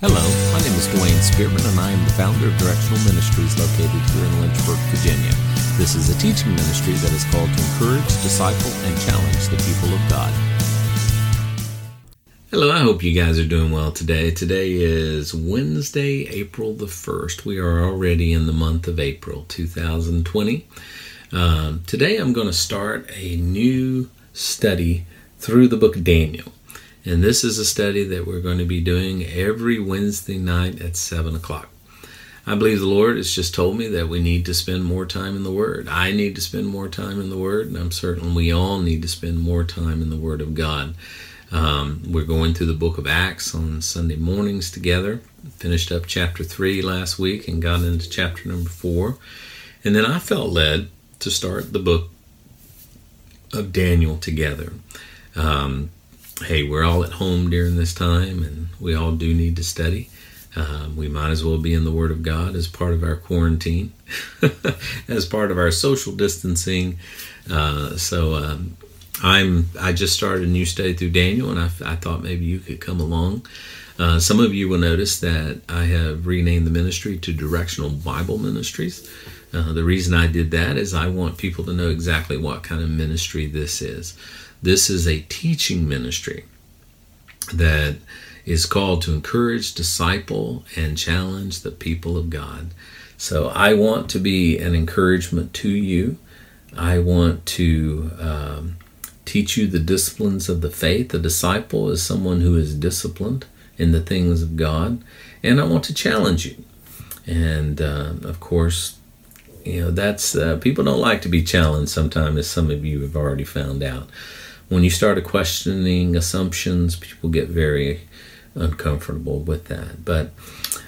Hello, my name is Dwayne Spearman, and I am the founder of Directional Ministries located here in Lynchburg, Virginia. This is a teaching ministry that is called to encourage, disciple, and challenge the people of God. Hello, I hope you guys are doing well today. Today is Wednesday, April the 1st. We are already in the month of April 2020. Um, today I'm going to start a new study through the book Daniel. And this is a study that we're going to be doing every Wednesday night at 7 o'clock. I believe the Lord has just told me that we need to spend more time in the Word. I need to spend more time in the Word, and I'm certain we all need to spend more time in the Word of God. Um, we're going through the book of Acts on Sunday mornings together. Finished up chapter 3 last week and got into chapter number 4. And then I felt led to start the book of Daniel together. Um, hey, we're all at home during this time and we all do need to study. Um, we might as well be in the Word of God as part of our quarantine, as part of our social distancing. Uh, so um, I'm I just started a new study through Daniel, and I, I thought maybe you could come along. Uh, some of you will notice that I have renamed the ministry to Directional Bible Ministries. Uh, the reason I did that is I want people to know exactly what kind of ministry this is. This is a teaching ministry that is called to encourage, disciple, and challenge the people of God. So I want to be an encouragement to you. I want to um, teach you the disciplines of the faith. A disciple is someone who is disciplined in the things of God, and I want to challenge you. And uh, of course, you know that's uh, people don't like to be challenged sometimes, as some of you have already found out when you start questioning assumptions, people get very uncomfortable with that. But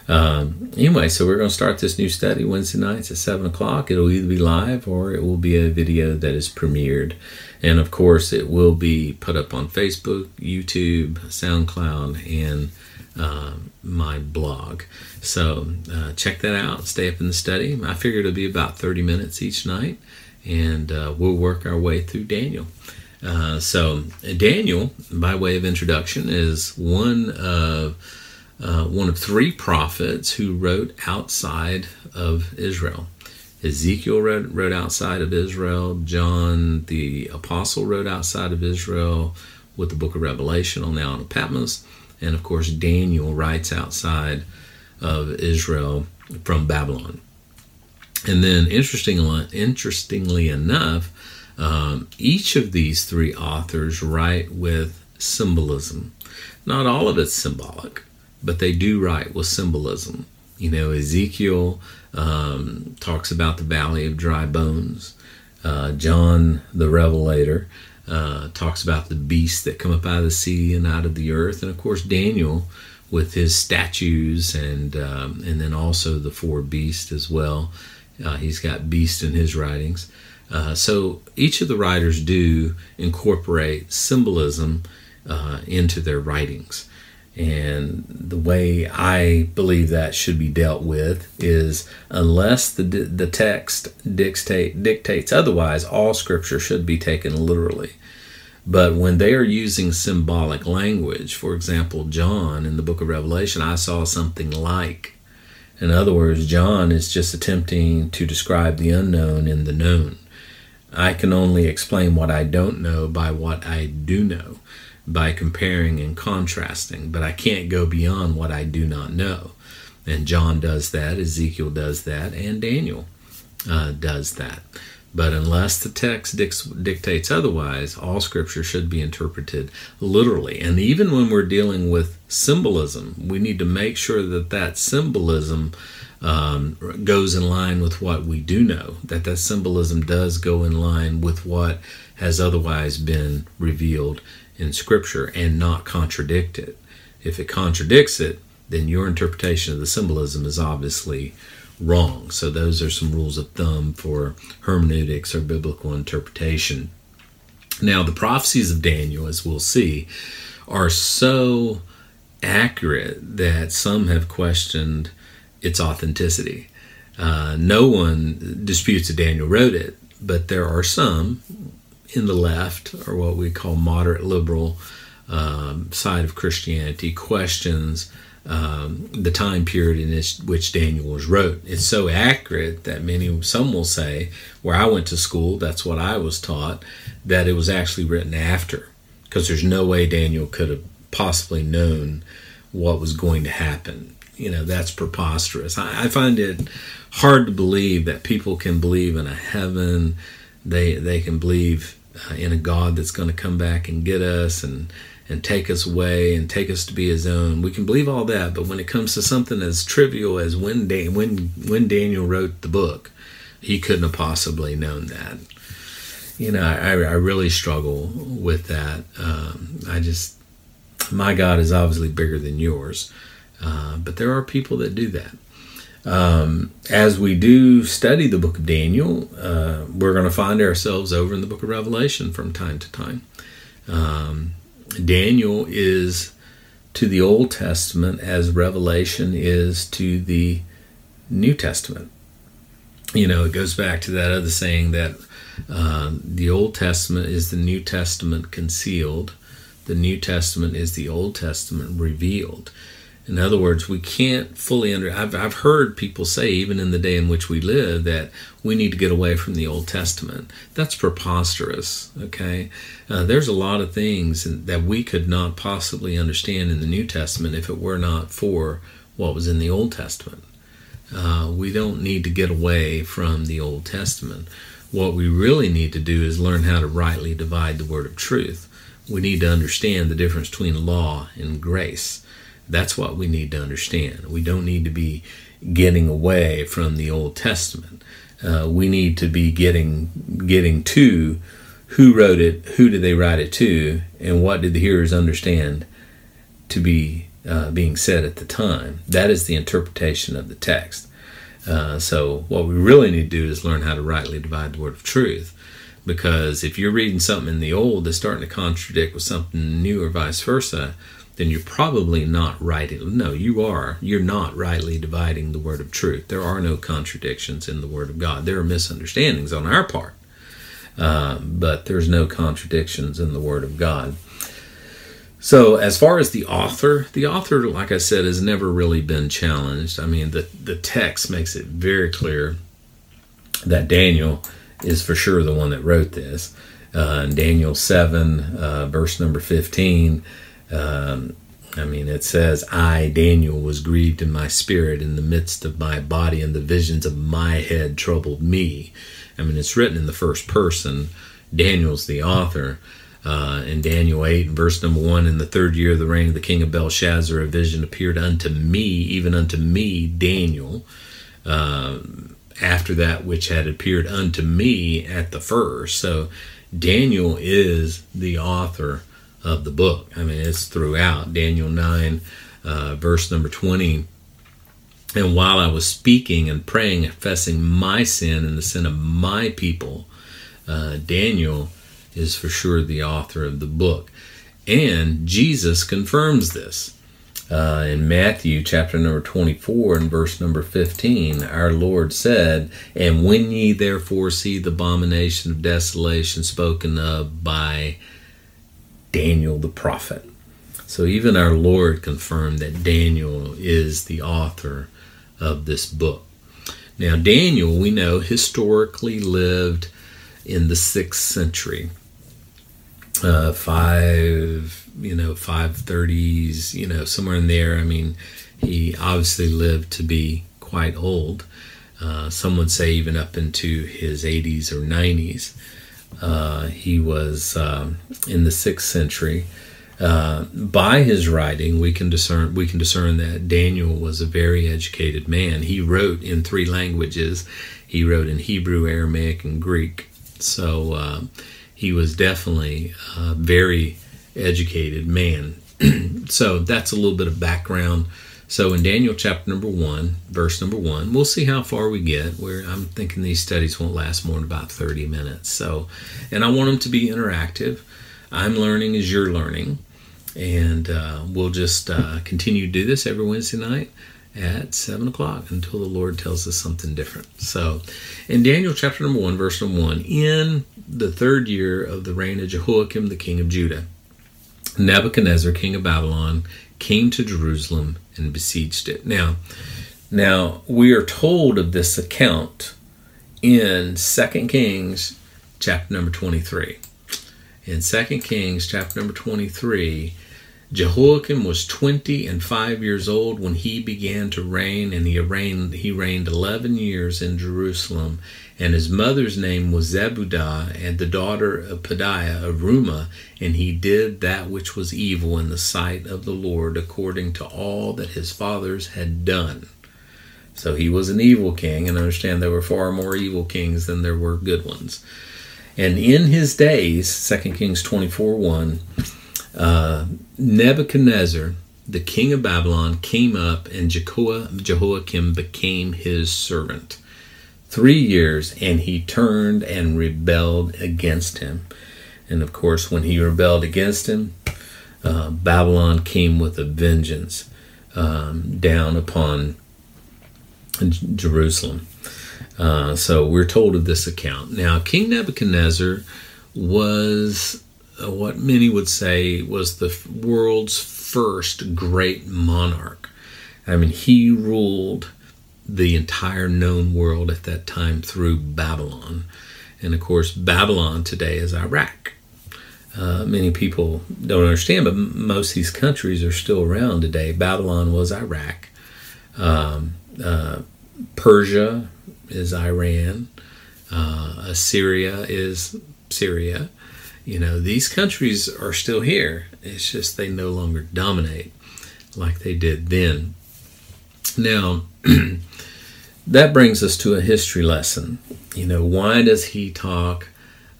um, anyway, so we're going to start this new study Wednesday nights at 7 o'clock. It'll either be live or it will be a video that is premiered. And of course, it will be put up on Facebook, YouTube, SoundCloud, and uh, my blog. So uh, check that out. Stay up in the study. I figure it'll be about 30 minutes each night, and uh, we'll work our way through Daniel. Uh, so Daniel, by way of introduction, is one of uh, one of three prophets who wrote outside of Israel. Ezekiel wrote, wrote outside of Israel. John the apostle wrote outside of Israel with the book of Revelation on the island of Patmos, and of course Daniel writes outside of Israel from Babylon. And then, interestingly, interestingly enough, um, each of these three authors write with symbolism. Not all of it's symbolic, but they do write with symbolism. You know, Ezekiel um, talks about the valley of dry bones. Uh, John the Revelator uh, talks about the beasts that come up out of the sea and out of the earth, and of course Daniel with his statues and um, and then also the four beasts as well. Uh, he's got beasts in his writings. Uh, so each of the writers do incorporate symbolism uh, into their writings. And the way I believe that should be dealt with is unless the, the text dictate, dictates otherwise, all scripture should be taken literally. But when they are using symbolic language, for example, John in the book of Revelation, I saw something like. In other words, John is just attempting to describe the unknown in the known. I can only explain what I don't know by what I do know, by comparing and contrasting, but I can't go beyond what I do not know. And John does that, Ezekiel does that, and Daniel uh, does that. But unless the text dictates otherwise, all scripture should be interpreted literally. And even when we're dealing with symbolism, we need to make sure that that symbolism um, goes in line with what we do know, that that symbolism does go in line with what has otherwise been revealed in Scripture and not contradict it. If it contradicts it, then your interpretation of the symbolism is obviously wrong. So, those are some rules of thumb for hermeneutics or biblical interpretation. Now, the prophecies of Daniel, as we'll see, are so accurate that some have questioned its authenticity. Uh, no one disputes that Daniel wrote it, but there are some in the left, or what we call moderate liberal um, side of Christianity, questions um, the time period in which Daniel was wrote. It's so accurate that many, some will say, where I went to school, that's what I was taught, that it was actually written after, because there's no way Daniel could have possibly known what was going to happen. You know, that's preposterous. I, I find it hard to believe that people can believe in a heaven, they they can believe uh, in a God that's going to come back and get us and and take us away and take us to be his own. We can believe all that, but when it comes to something as trivial as when Dan, when when Daniel wrote the book, he couldn't have possibly known that. You know, I, I really struggle with that. Um, I just, my God is obviously bigger than yours, uh, but there are people that do that. Um, as we do study the book of Daniel, uh, we're going to find ourselves over in the book of Revelation from time to time. Um, Daniel is to the Old Testament as Revelation is to the New Testament. You know, it goes back to that other saying that uh, the Old Testament is the New Testament concealed, the New Testament is the Old Testament revealed. In other words, we can't fully under. I've, I've heard people say, even in the day in which we live, that we need to get away from the Old Testament. That's preposterous. Okay, uh, there's a lot of things that we could not possibly understand in the New Testament if it were not for what was in the Old Testament. Uh, we don't need to get away from the Old Testament. What we really need to do is learn how to rightly divide the word of truth. We need to understand the difference between law and grace. That's what we need to understand. We don't need to be getting away from the Old Testament. Uh, we need to be getting getting to who wrote it, who did they write it to, and what did the hearers understand to be uh, being said at the time. That is the interpretation of the text. Uh, so what we really need to do is learn how to rightly divide the word of truth. Because if you're reading something in the old that's starting to contradict with something new or vice versa, then you're probably not right. No, you are. You're not rightly dividing the word of truth. There are no contradictions in the word of God. There are misunderstandings on our part, uh, but there's no contradictions in the word of God. So, as far as the author, the author, like I said, has never really been challenged. I mean, the, the text makes it very clear that Daniel is for sure the one that wrote this. Uh, in Daniel 7, uh, verse number 15, um, I mean, it says, I, Daniel, was grieved in my spirit in the midst of my body, and the visions of my head troubled me. I mean, it's written in the first person. Daniel's the author. Uh, in Daniel 8, verse number 1, in the third year of the reign of the king of Belshazzar, a vision appeared unto me, even unto me, Daniel, uh, after that which had appeared unto me at the first. So Daniel is the author of the book. I mean, it's throughout Daniel 9, uh, verse number 20. And while I was speaking and praying, confessing my sin and the sin of my people, uh, Daniel is for sure the author of the book. And Jesus confirms this. Uh, in Matthew chapter number 24 and verse number 15, our Lord said, And when ye therefore see the abomination of desolation spoken of by Daniel the prophet. So even our Lord confirmed that Daniel is the author of this book. Now, Daniel, we know, historically lived in the sixth century, uh, five, you know, five thirties, you know, somewhere in there. I mean, he obviously lived to be quite old. Uh, some would say even up into his 80s or 90s. Uh, he was um, in the sixth century. Uh, by his writing, we can discern we can discern that Daniel was a very educated man. He wrote in three languages. He wrote in Hebrew, Aramaic, and Greek. So uh, he was definitely a very educated man. so that's a little bit of background so in Daniel chapter number one, verse number one, we'll see how far we get. Where I'm thinking these studies won't last more than about 30 minutes. So, and I want them to be interactive. I'm learning as you're learning, and uh, we'll just uh, continue to do this every Wednesday night at seven o'clock until the Lord tells us something different. So, in Daniel chapter number one, verse number one, in the third year of the reign of Jehoiakim the king of Judah Nebuchadnezzar, king of Babylon, came to Jerusalem and besieged it. Now, now we are told of this account in 2 Kings chapter number 23. In 2 Kings chapter number 23, Jehoiakim was 20 and 5 years old when he began to reign, and he reigned, he reigned 11 years in Jerusalem. And his mother's name was Zebudah, and the daughter of Pedaiah of Rumah. And he did that which was evil in the sight of the Lord, according to all that his fathers had done. So he was an evil king, and understand there were far more evil kings than there were good ones. And in his days, 2 Kings 24 1, uh, Nebuchadnezzar, the king of Babylon, came up, and Jehoiakim became his servant. Three years, and he turned and rebelled against him. And of course, when he rebelled against him, uh, Babylon came with a vengeance um, down upon Jerusalem. Uh, so we're told of this account. Now, King Nebuchadnezzar was what many would say was the world's first great monarch. I mean, he ruled the entire known world at that time through Babylon. And of course, Babylon today is Iraq. Uh, many people don't understand, but most of these countries are still around today. Babylon was Iraq. Um, uh, Persia is Iran. Uh, Assyria is Syria. You know, these countries are still here. It's just they no longer dominate like they did then. Now, that brings us to a history lesson. You know, why does he talk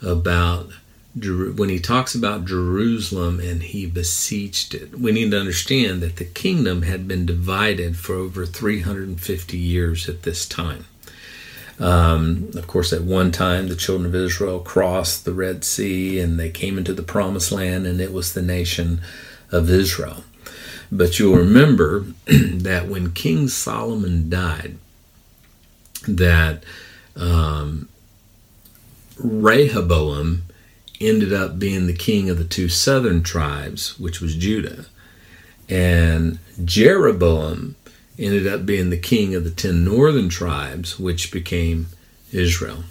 about when he talks about Jerusalem and he besieged it? We need to understand that the kingdom had been divided for over 350 years at this time. Um, of course, at one time, the children of Israel crossed the Red Sea and they came into the promised land, and it was the nation of Israel. But you'll remember that when King Solomon died, that um, Rehoboam ended up being the king of the two southern tribes, which was Judah, and Jeroboam ended up being the king of the ten northern tribes, which became Israel.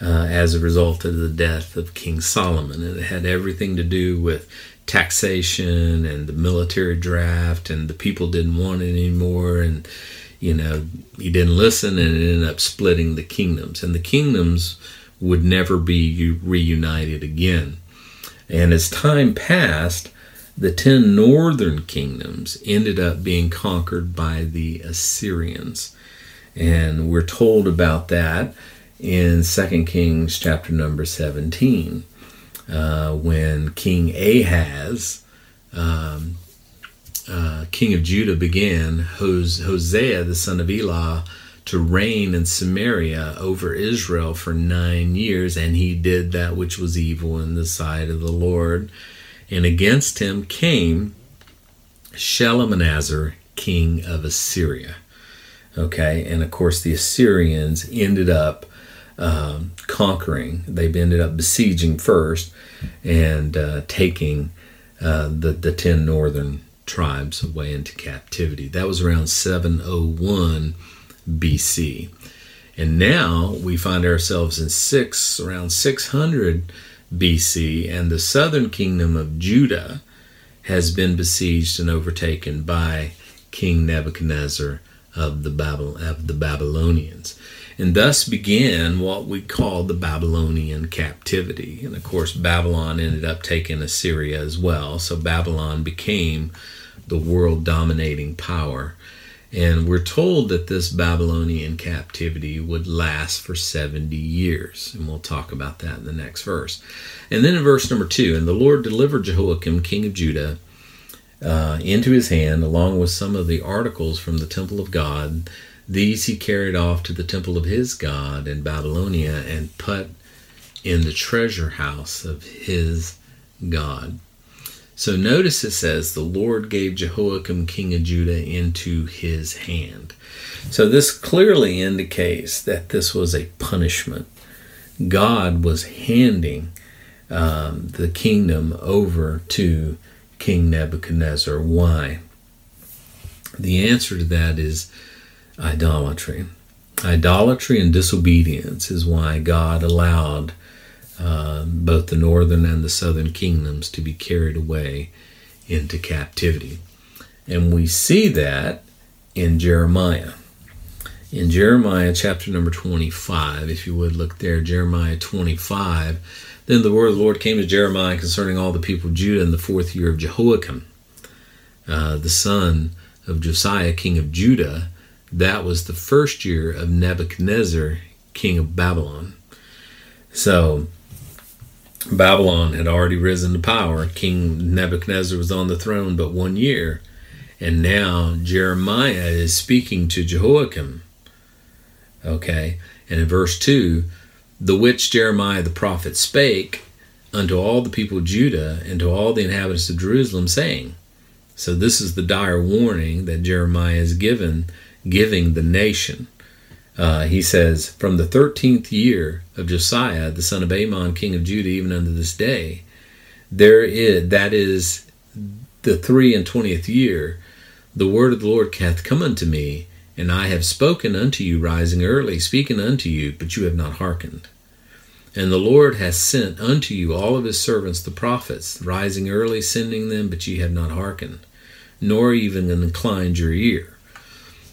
Uh, as a result of the death of King Solomon. And it had everything to do with taxation and the military draft, and the people didn't want it anymore. And, you know, he didn't listen, and it ended up splitting the kingdoms. And the kingdoms would never be reunited again. And as time passed, the ten northern kingdoms ended up being conquered by the Assyrians. And we're told about that in 2 Kings chapter number 17, uh, when King Ahaz, um, uh, king of Judah, began, Hosea, the son of Elah, to reign in Samaria over Israel for nine years, and he did that which was evil in the sight of the Lord and against him came Shalmaneser, king of Assyria. Okay, and of course the Assyrians ended up um, conquering. They ended up besieging first and uh, taking uh, the the ten northern tribes away into captivity. That was around 701 BC, and now we find ourselves in six around 600 BC, and the southern kingdom of Judah has been besieged and overtaken by King Nebuchadnezzar of the, of the Babylonians. And thus began what we call the Babylonian captivity. And of course, Babylon ended up taking Assyria as well. So Babylon became the world dominating power and we're told that this Babylonian captivity would last for 70 years. And we'll talk about that in the next verse. And then in verse number 2 And the Lord delivered Jehoiakim, king of Judah, uh, into his hand, along with some of the articles from the temple of God. These he carried off to the temple of his God in Babylonia and put in the treasure house of his God. So notice it says, The Lord gave Jehoiakim king of Judah into his hand. So this clearly indicates that this was a punishment. God was handing um, the kingdom over to King Nebuchadnezzar. Why? The answer to that is idolatry. Idolatry and disobedience is why God allowed uh, both the northern and the southern kingdoms to be carried away into captivity. And we see that in Jeremiah. In Jeremiah chapter number 25, if you would look there, Jeremiah 25, then the word of the Lord came to Jeremiah concerning all the people of Judah in the fourth year of Jehoiakim, uh, the son of Josiah, king of Judah. That was the first year of Nebuchadnezzar, king of Babylon. So, Babylon had already risen to power. King Nebuchadnezzar was on the throne but one year. And now Jeremiah is speaking to Jehoiakim. Okay. And in verse 2, the which Jeremiah the prophet spake unto all the people of Judah and to all the inhabitants of Jerusalem, saying, So this is the dire warning that Jeremiah is given, giving the nation. Uh, he says, From the thirteenth year of Josiah, the son of Amon, king of Judah, even unto this day, there is that is the three and twentieth year, the word of the Lord hath come unto me, and I have spoken unto you rising early, speaking unto you, but you have not hearkened. And the Lord hath sent unto you all of his servants the prophets, rising early, sending them, but ye have not hearkened, nor even inclined your ear.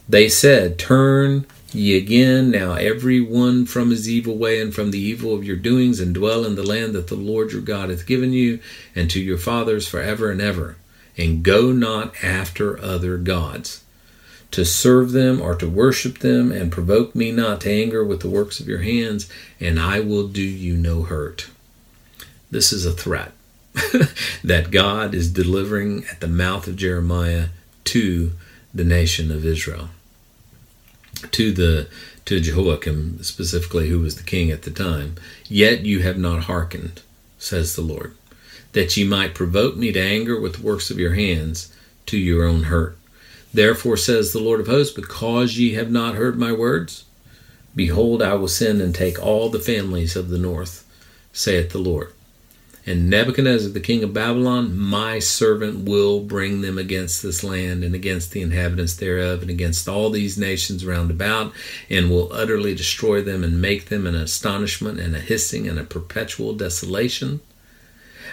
They said, Turn ye again now every one from his evil way and from the evil of your doings, and dwell in the land that the Lord your God hath given you, and to your fathers for ever and ever. And go not after other gods, to serve them or to worship them, and provoke me not to anger with the works of your hands, and I will do you no hurt. This is a threat that God is delivering at the mouth of Jeremiah to the nation of Israel to the to Jehoiakim specifically, who was the king at the time. Yet you have not hearkened, says the Lord, that ye might provoke me to anger with the works of your hands to your own hurt. Therefore says the Lord of hosts, because ye have not heard my words, behold, I will send and take all the families of the north, saith the Lord and Nebuchadnezzar, the king of Babylon, my servant will bring them against this land and against the inhabitants thereof and against all these nations round about, and will utterly destroy them and make them an astonishment and a hissing and a perpetual desolation.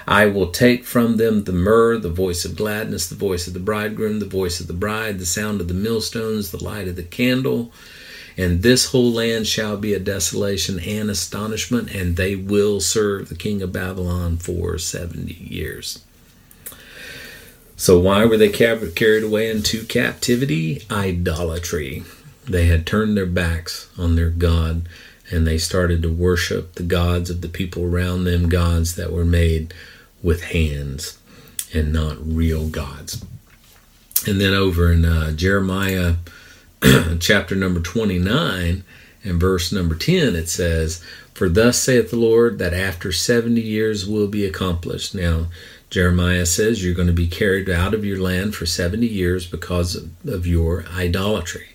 I will take from them the myrrh, the voice of gladness, the voice of the bridegroom, the voice of the bride, the sound of the millstones, the light of the candle and this whole land shall be a desolation and astonishment, and they will serve the king of Babylon for 70 years. So, why were they carried away into captivity? Idolatry. They had turned their backs on their God and they started to worship the gods of the people around them, gods that were made with hands and not real gods. And then over in uh, Jeremiah chapter number 29 and verse number 10, it says, For thus saith the Lord, that after 70 years will be accomplished. Now, Jeremiah says you're going to be carried out of your land for 70 years because of, of your idolatry.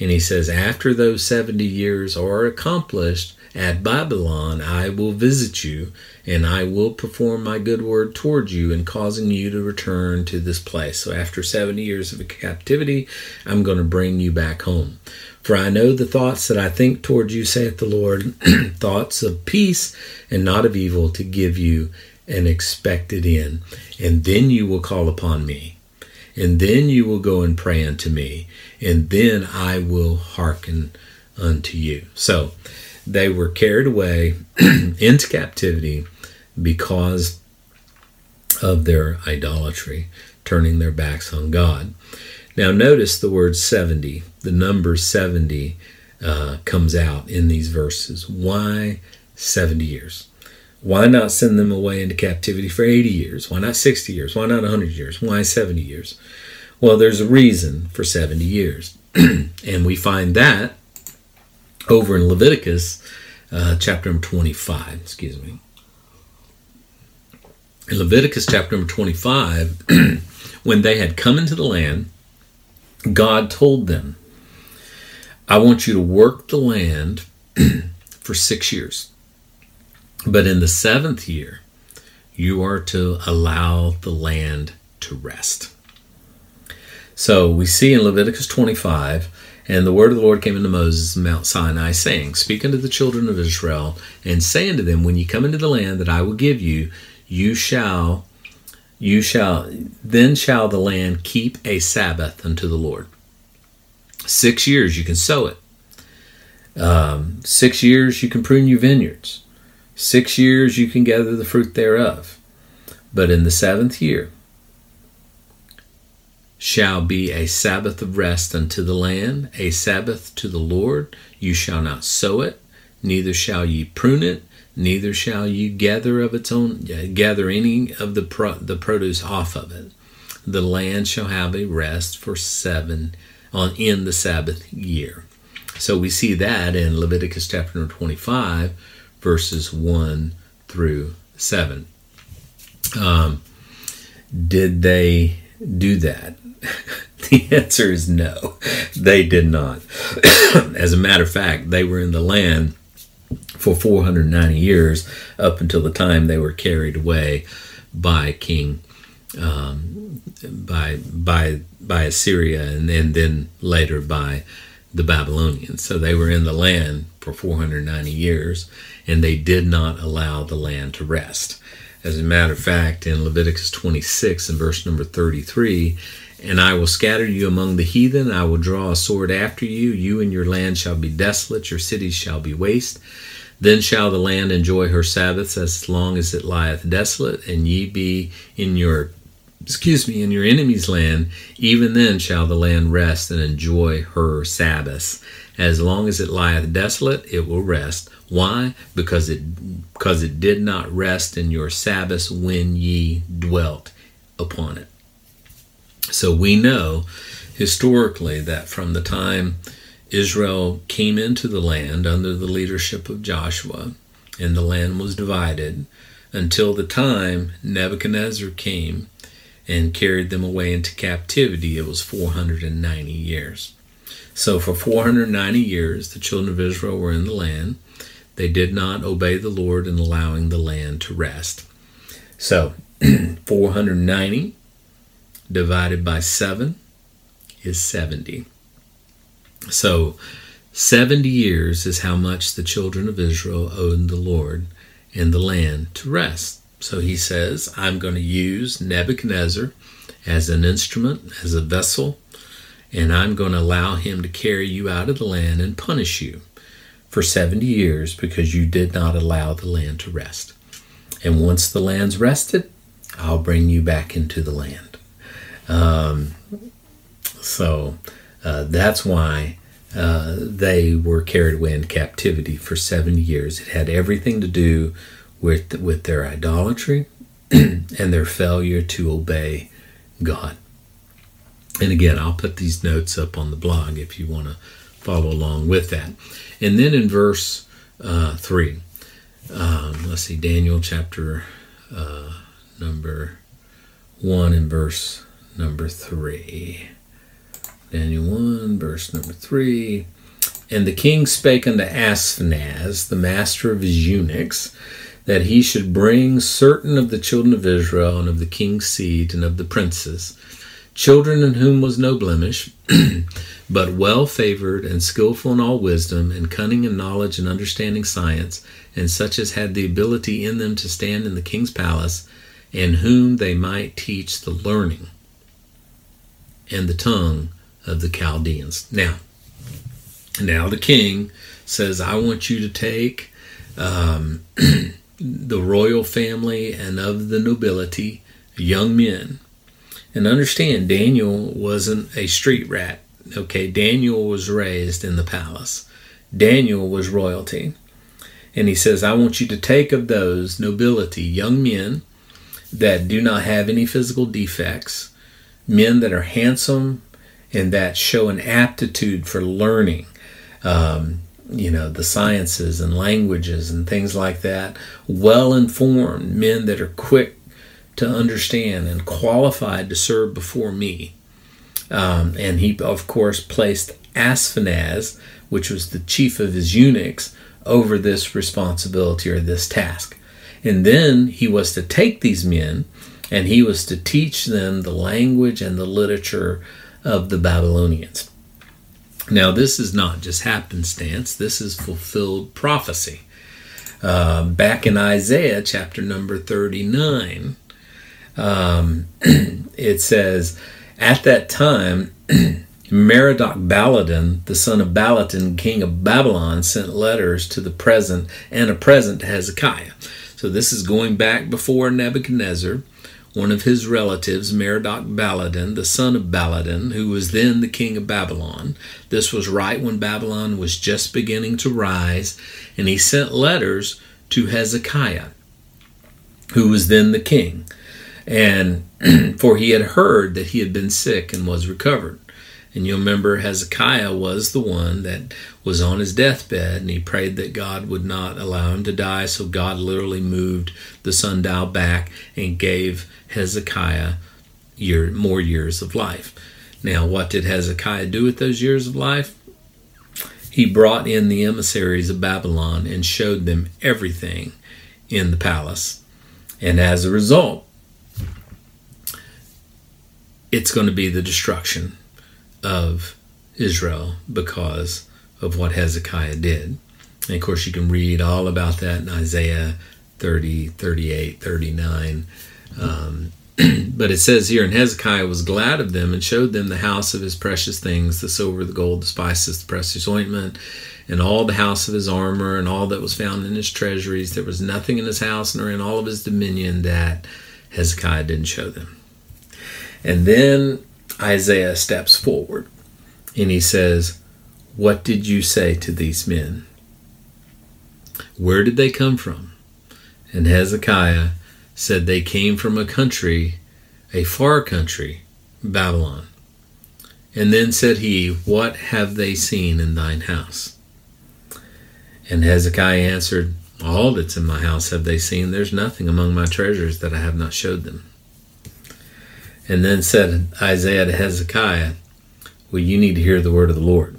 And he says, After those 70 years are accomplished, at Babylon I will visit you, and I will perform my good word toward you in causing you to return to this place. So after 70 years of captivity, I'm going to bring you back home. For I know the thoughts that I think toward you, saith the Lord, thoughts of peace and not of evil, to give you an expected end. And then you will call upon me. And then you will go and pray unto me. And then I will hearken unto you. So, they were carried away into captivity because of their idolatry, turning their backs on God. Now, notice the word 70, the number 70 uh, comes out in these verses. Why 70 years? Why not send them away into captivity for 80 years? Why not 60 years? Why not 100 years? Why 70 years? Well, there's a reason for 70 years. and we find that over in Leviticus uh, chapter number 25, excuse me. In Leviticus chapter number 25, when they had come into the land, God told them, I want you to work the land for six years. But in the seventh year, You are to allow the land to rest. So we see in Leviticus 25, and the word of the Lord came unto Moses in Mount Sinai, saying, Speak unto the children of Israel, and say unto them, When ye come into the land that I will give you, you shall, you shall, then shall the land keep a Sabbath unto the Lord. Six years you can sow it. Um, six years you can prune your vineyards. Six years you can gather the fruit thereof. But in the seventh year shall be a Sabbath of rest unto the land, a Sabbath to the Lord. You shall not sow it, neither shall ye prune it, neither shall ye gather of its own gather any of the pro, the produce off of it. The land shall have a rest for seven on in the Sabbath year. So we see that in Leviticus chapter 25, verses 1 through 7. Um, did they do that? the answer is no, they did not. As a matter of fact, they were in the land for 490 years up until the time they were carried away by King um, by by by Assyria and, and then later by the Babylonians. So they were in the land for 490 years and they did not allow the land to rest. As a matter of fact, in Leviticus 26 and verse number 33, and I will scatter you among the heathen, I will draw a sword after you, you and your land shall be desolate, your cities shall be waste. Then shall the land enjoy her Sabbaths as long as it lieth desolate, and ye be in your excuse me, in your enemy's land, even then shall the land rest and enjoy her Sabbaths. As long as it lieth desolate, it will rest. Why? Because it because it did not rest in your Sabbaths when ye dwelt upon it. So we know historically that from the time Israel came into the land under the leadership of Joshua, and the land was divided until the time Nebuchadnezzar came and carried them away into captivity, it was 490 years. So, for 490 years, the children of Israel were in the land. They did not obey the Lord in allowing the land to rest. So, 490 divided by 7 is 70. So, 70 years is how much the children of Israel owed the Lord in the land to rest. So he says, I'm going to use Nebuchadnezzar as an instrument, as a vessel, and I'm going to allow him to carry you out of the land and punish you for 70 years because you did not allow the land to rest. And once the land's rested, I'll bring you back into the land. Um, so uh, that's why uh, they were carried away in captivity for 70 years. It had everything to do with, with their idolatry and their failure to obey God. And again, I'll put these notes up on the blog if you want to follow along with that. And then in verse uh, 3, um, let's see, Daniel chapter uh, number 1 and verse number 3. Daniel 1, verse number 3. And the king spake unto Ashpenaz, the master of his eunuchs, that he should bring certain of the children of Israel and of the king's seed and of the princes, children in whom was no blemish, but well favored and skillful in all wisdom and cunning in knowledge and understanding science, and such as had the ability in them to stand in the king's palace, and whom they might teach the learning and the tongue of the Chaldeans. Now, now the king says, I want you to take um, the royal family and of the nobility, young men. And understand, Daniel wasn't a street rat. Okay, Daniel was raised in the palace. Daniel was royalty. And he says, I want you to take of those nobility, young men that do not have any physical defects, men that are handsome, and that show an aptitude for learning, um, you know, the sciences and languages and things like that. Well informed men that are quick to understand and qualified to serve before me. Um, and he, of course, placed Ashpenaz, which was the chief of his eunuchs, over this responsibility or this task. And then he was to take these men and he was to teach them the language and the literature of the Babylonians. Now, this is not just happenstance, this is fulfilled prophecy. Uh, back in Isaiah chapter number 39, um, it says, At that time, Merodach Baladan, the son of Baladan, king of Babylon, sent letters to the present and a present to Hezekiah. So this is going back before Nebuchadnezzar. One of his relatives, Merodach Baladan, the son of Baladan, who was then the king of Babylon. This was right when Babylon was just beginning to rise, and he sent letters to Hezekiah, who was then the king. And for he had heard that he had been sick and was recovered. And you'll remember Hezekiah was the one that was on his deathbed and he prayed that God would not allow him to die. So God literally moved the sundial back and gave Hezekiah year, more years of life. Now, what did Hezekiah do with those years of life? He brought in the emissaries of Babylon and showed them everything in the palace. And as a result, it's going to be the destruction of Israel because of what Hezekiah did. And of course, you can read all about that in Isaiah 30, 38, 39. Um, but it says here, and Hezekiah was glad of them and showed them the house of his precious things, the silver, the gold, the spices, the precious ointment, and all the house of his armor, and all that was found in his treasuries. There was nothing in his house nor in all of his dominion that Hezekiah didn't show them. And then Isaiah steps forward and he says, What did you say to these men? Where did they come from? And Hezekiah said, They came from a country, a far country, Babylon. And then said he, What have they seen in thine house? And Hezekiah answered, All that's in my house have they seen. There's nothing among my treasures that I have not showed them. And then said Isaiah to Hezekiah, Well, you need to hear the word of the Lord.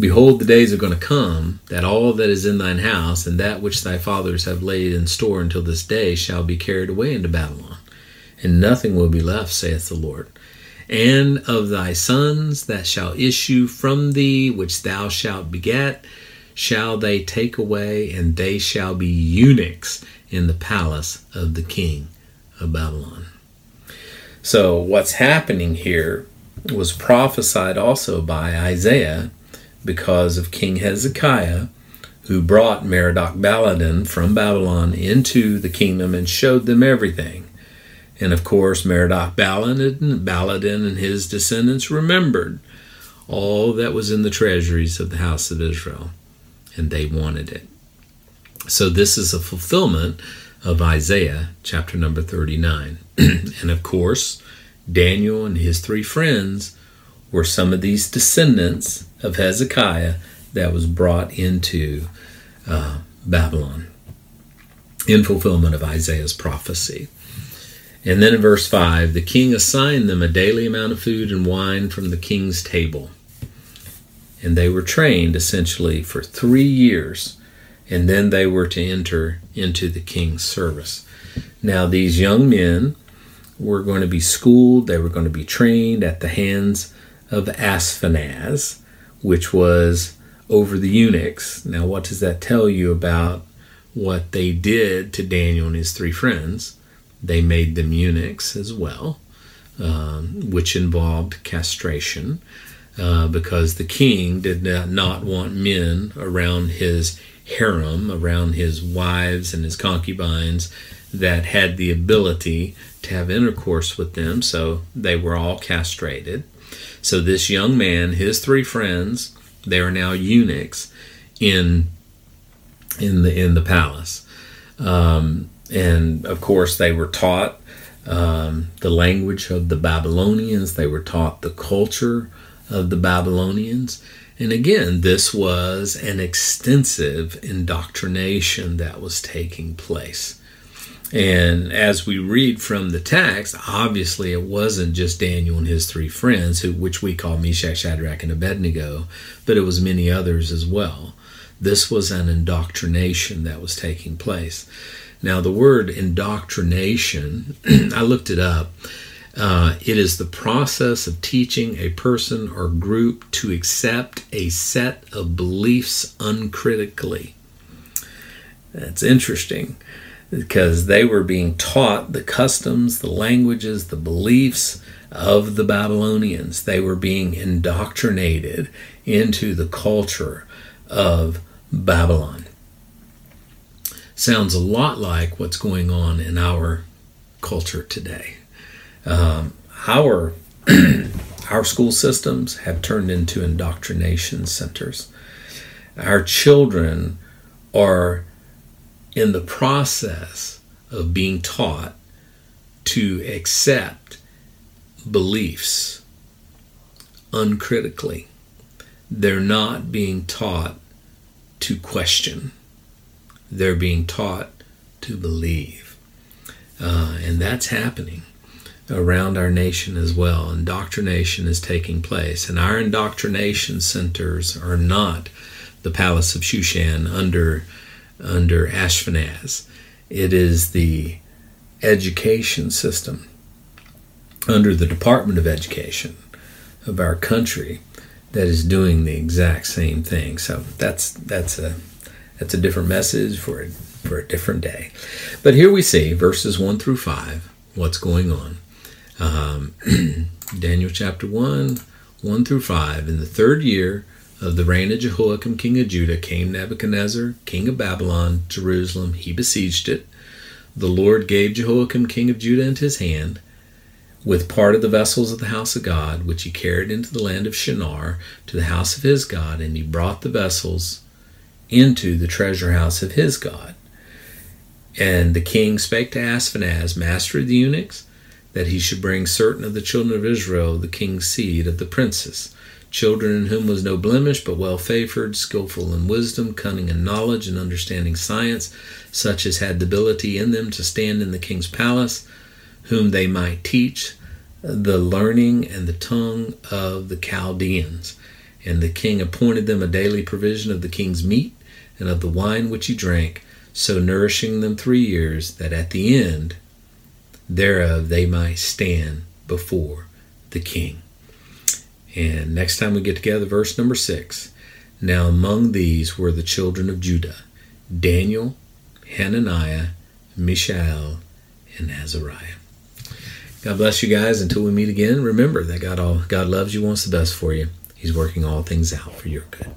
Behold, the days are going to come that all that is in thine house and that which thy fathers have laid in store until this day shall be carried away into Babylon, and nothing will be left, saith the Lord. And of thy sons that shall issue from thee, which thou shalt beget, shall they take away, and they shall be eunuchs in the palace of the king of Babylon. So, what's happening here was prophesied also by Isaiah because of King Hezekiah, who brought Merodach Baladan from Babylon into the kingdom and showed them everything. And of course, Merodach Baladan, and his descendants remembered all that was in the treasuries of the house of Israel, and they wanted it. So, this is a fulfillment of Isaiah chapter number 39. and of course, Daniel and his three friends were some of these descendants of Hezekiah that was brought into uh, Babylon in fulfillment of Isaiah's prophecy. And then in verse 5, the king assigned them a daily amount of food and wine from the king's table. And they were trained essentially for three years and then they were to enter into the king's service. Now, these young men were going to be schooled, they were going to be trained at the hands of Ashpenaz, which was over the eunuchs. Now, what does that tell you about what they did to Daniel and his three friends? They made them eunuchs as well, um, which involved castration. Uh, because the king did not, not want men around his harem around his wives and his concubines that had the ability to have intercourse with them, so they were all castrated. So this young man, his three friends, they are now eunuchs in in the in the palace, um, and of course they were taught um, the language of the Babylonians. They were taught the culture of the Babylonians, and again, this was an extensive indoctrination that was taking place. And as we read from the text, obviously it wasn't just Daniel and his three friends, who, which we call Meshach, Shadrach, and Abednego, but it was many others as well. This was an indoctrination that was taking place. Now, the word indoctrination, I looked it up. Uh, it is the process of teaching a person or group to accept a set of beliefs uncritically. That's interesting because they were being taught the customs, the languages, the beliefs of the Babylonians. They were being indoctrinated into the culture of Babylon. Sounds a lot like what's going on in our culture today. Um, our our school systems have turned into indoctrination centers. Our children are in the process of being taught to accept beliefs uncritically. They're not being taught to question, they're being taught to believe. Uh, and that's happening around our nation as well. Indoctrination is taking place. And our indoctrination centers are not the Palace of Shushan under under Ashpenaz. It is the education system under the Department of Education of our country that is doing the exact same thing. So that's that's a that's a different message for a, for a different day. But here we see verses one through five. What's going on? Um, Daniel chapter one, one through five. In the third year of the reign of Jehoiakim, king of Judah, came Nebuchadnezzar, king of Babylon, Jerusalem. He besieged it. The Lord gave Jehoiakim, king of Judah, into his hand, with part of the vessels of the house of God, which he carried into the land of Shinar, to the house of his God, and he brought the vessels into the treasure house of his God. And the king spake to Ashpenaz, master of the eunuchs, that he should bring certain of the children of Israel, the king's seed of the princes children in whom was no blemish, but well favored, skillful in wisdom, cunning in knowledge, and understanding science, such as had the ability in them to stand in the king's palace, whom they might teach the learning and the tongue of the Chaldeans. And the king appointed them a daily provision of the king's meat and of the wine which he drank, so nourishing them three years, that at the end thereof they might stand before the king. And next time we get together, verse number six. Now among these were the children of Judah Daniel, Hananiah, Mishael, and Azariah. God bless you guys. Until we meet again, remember that God all God loves you, wants the best for you. He's working all things out for your good.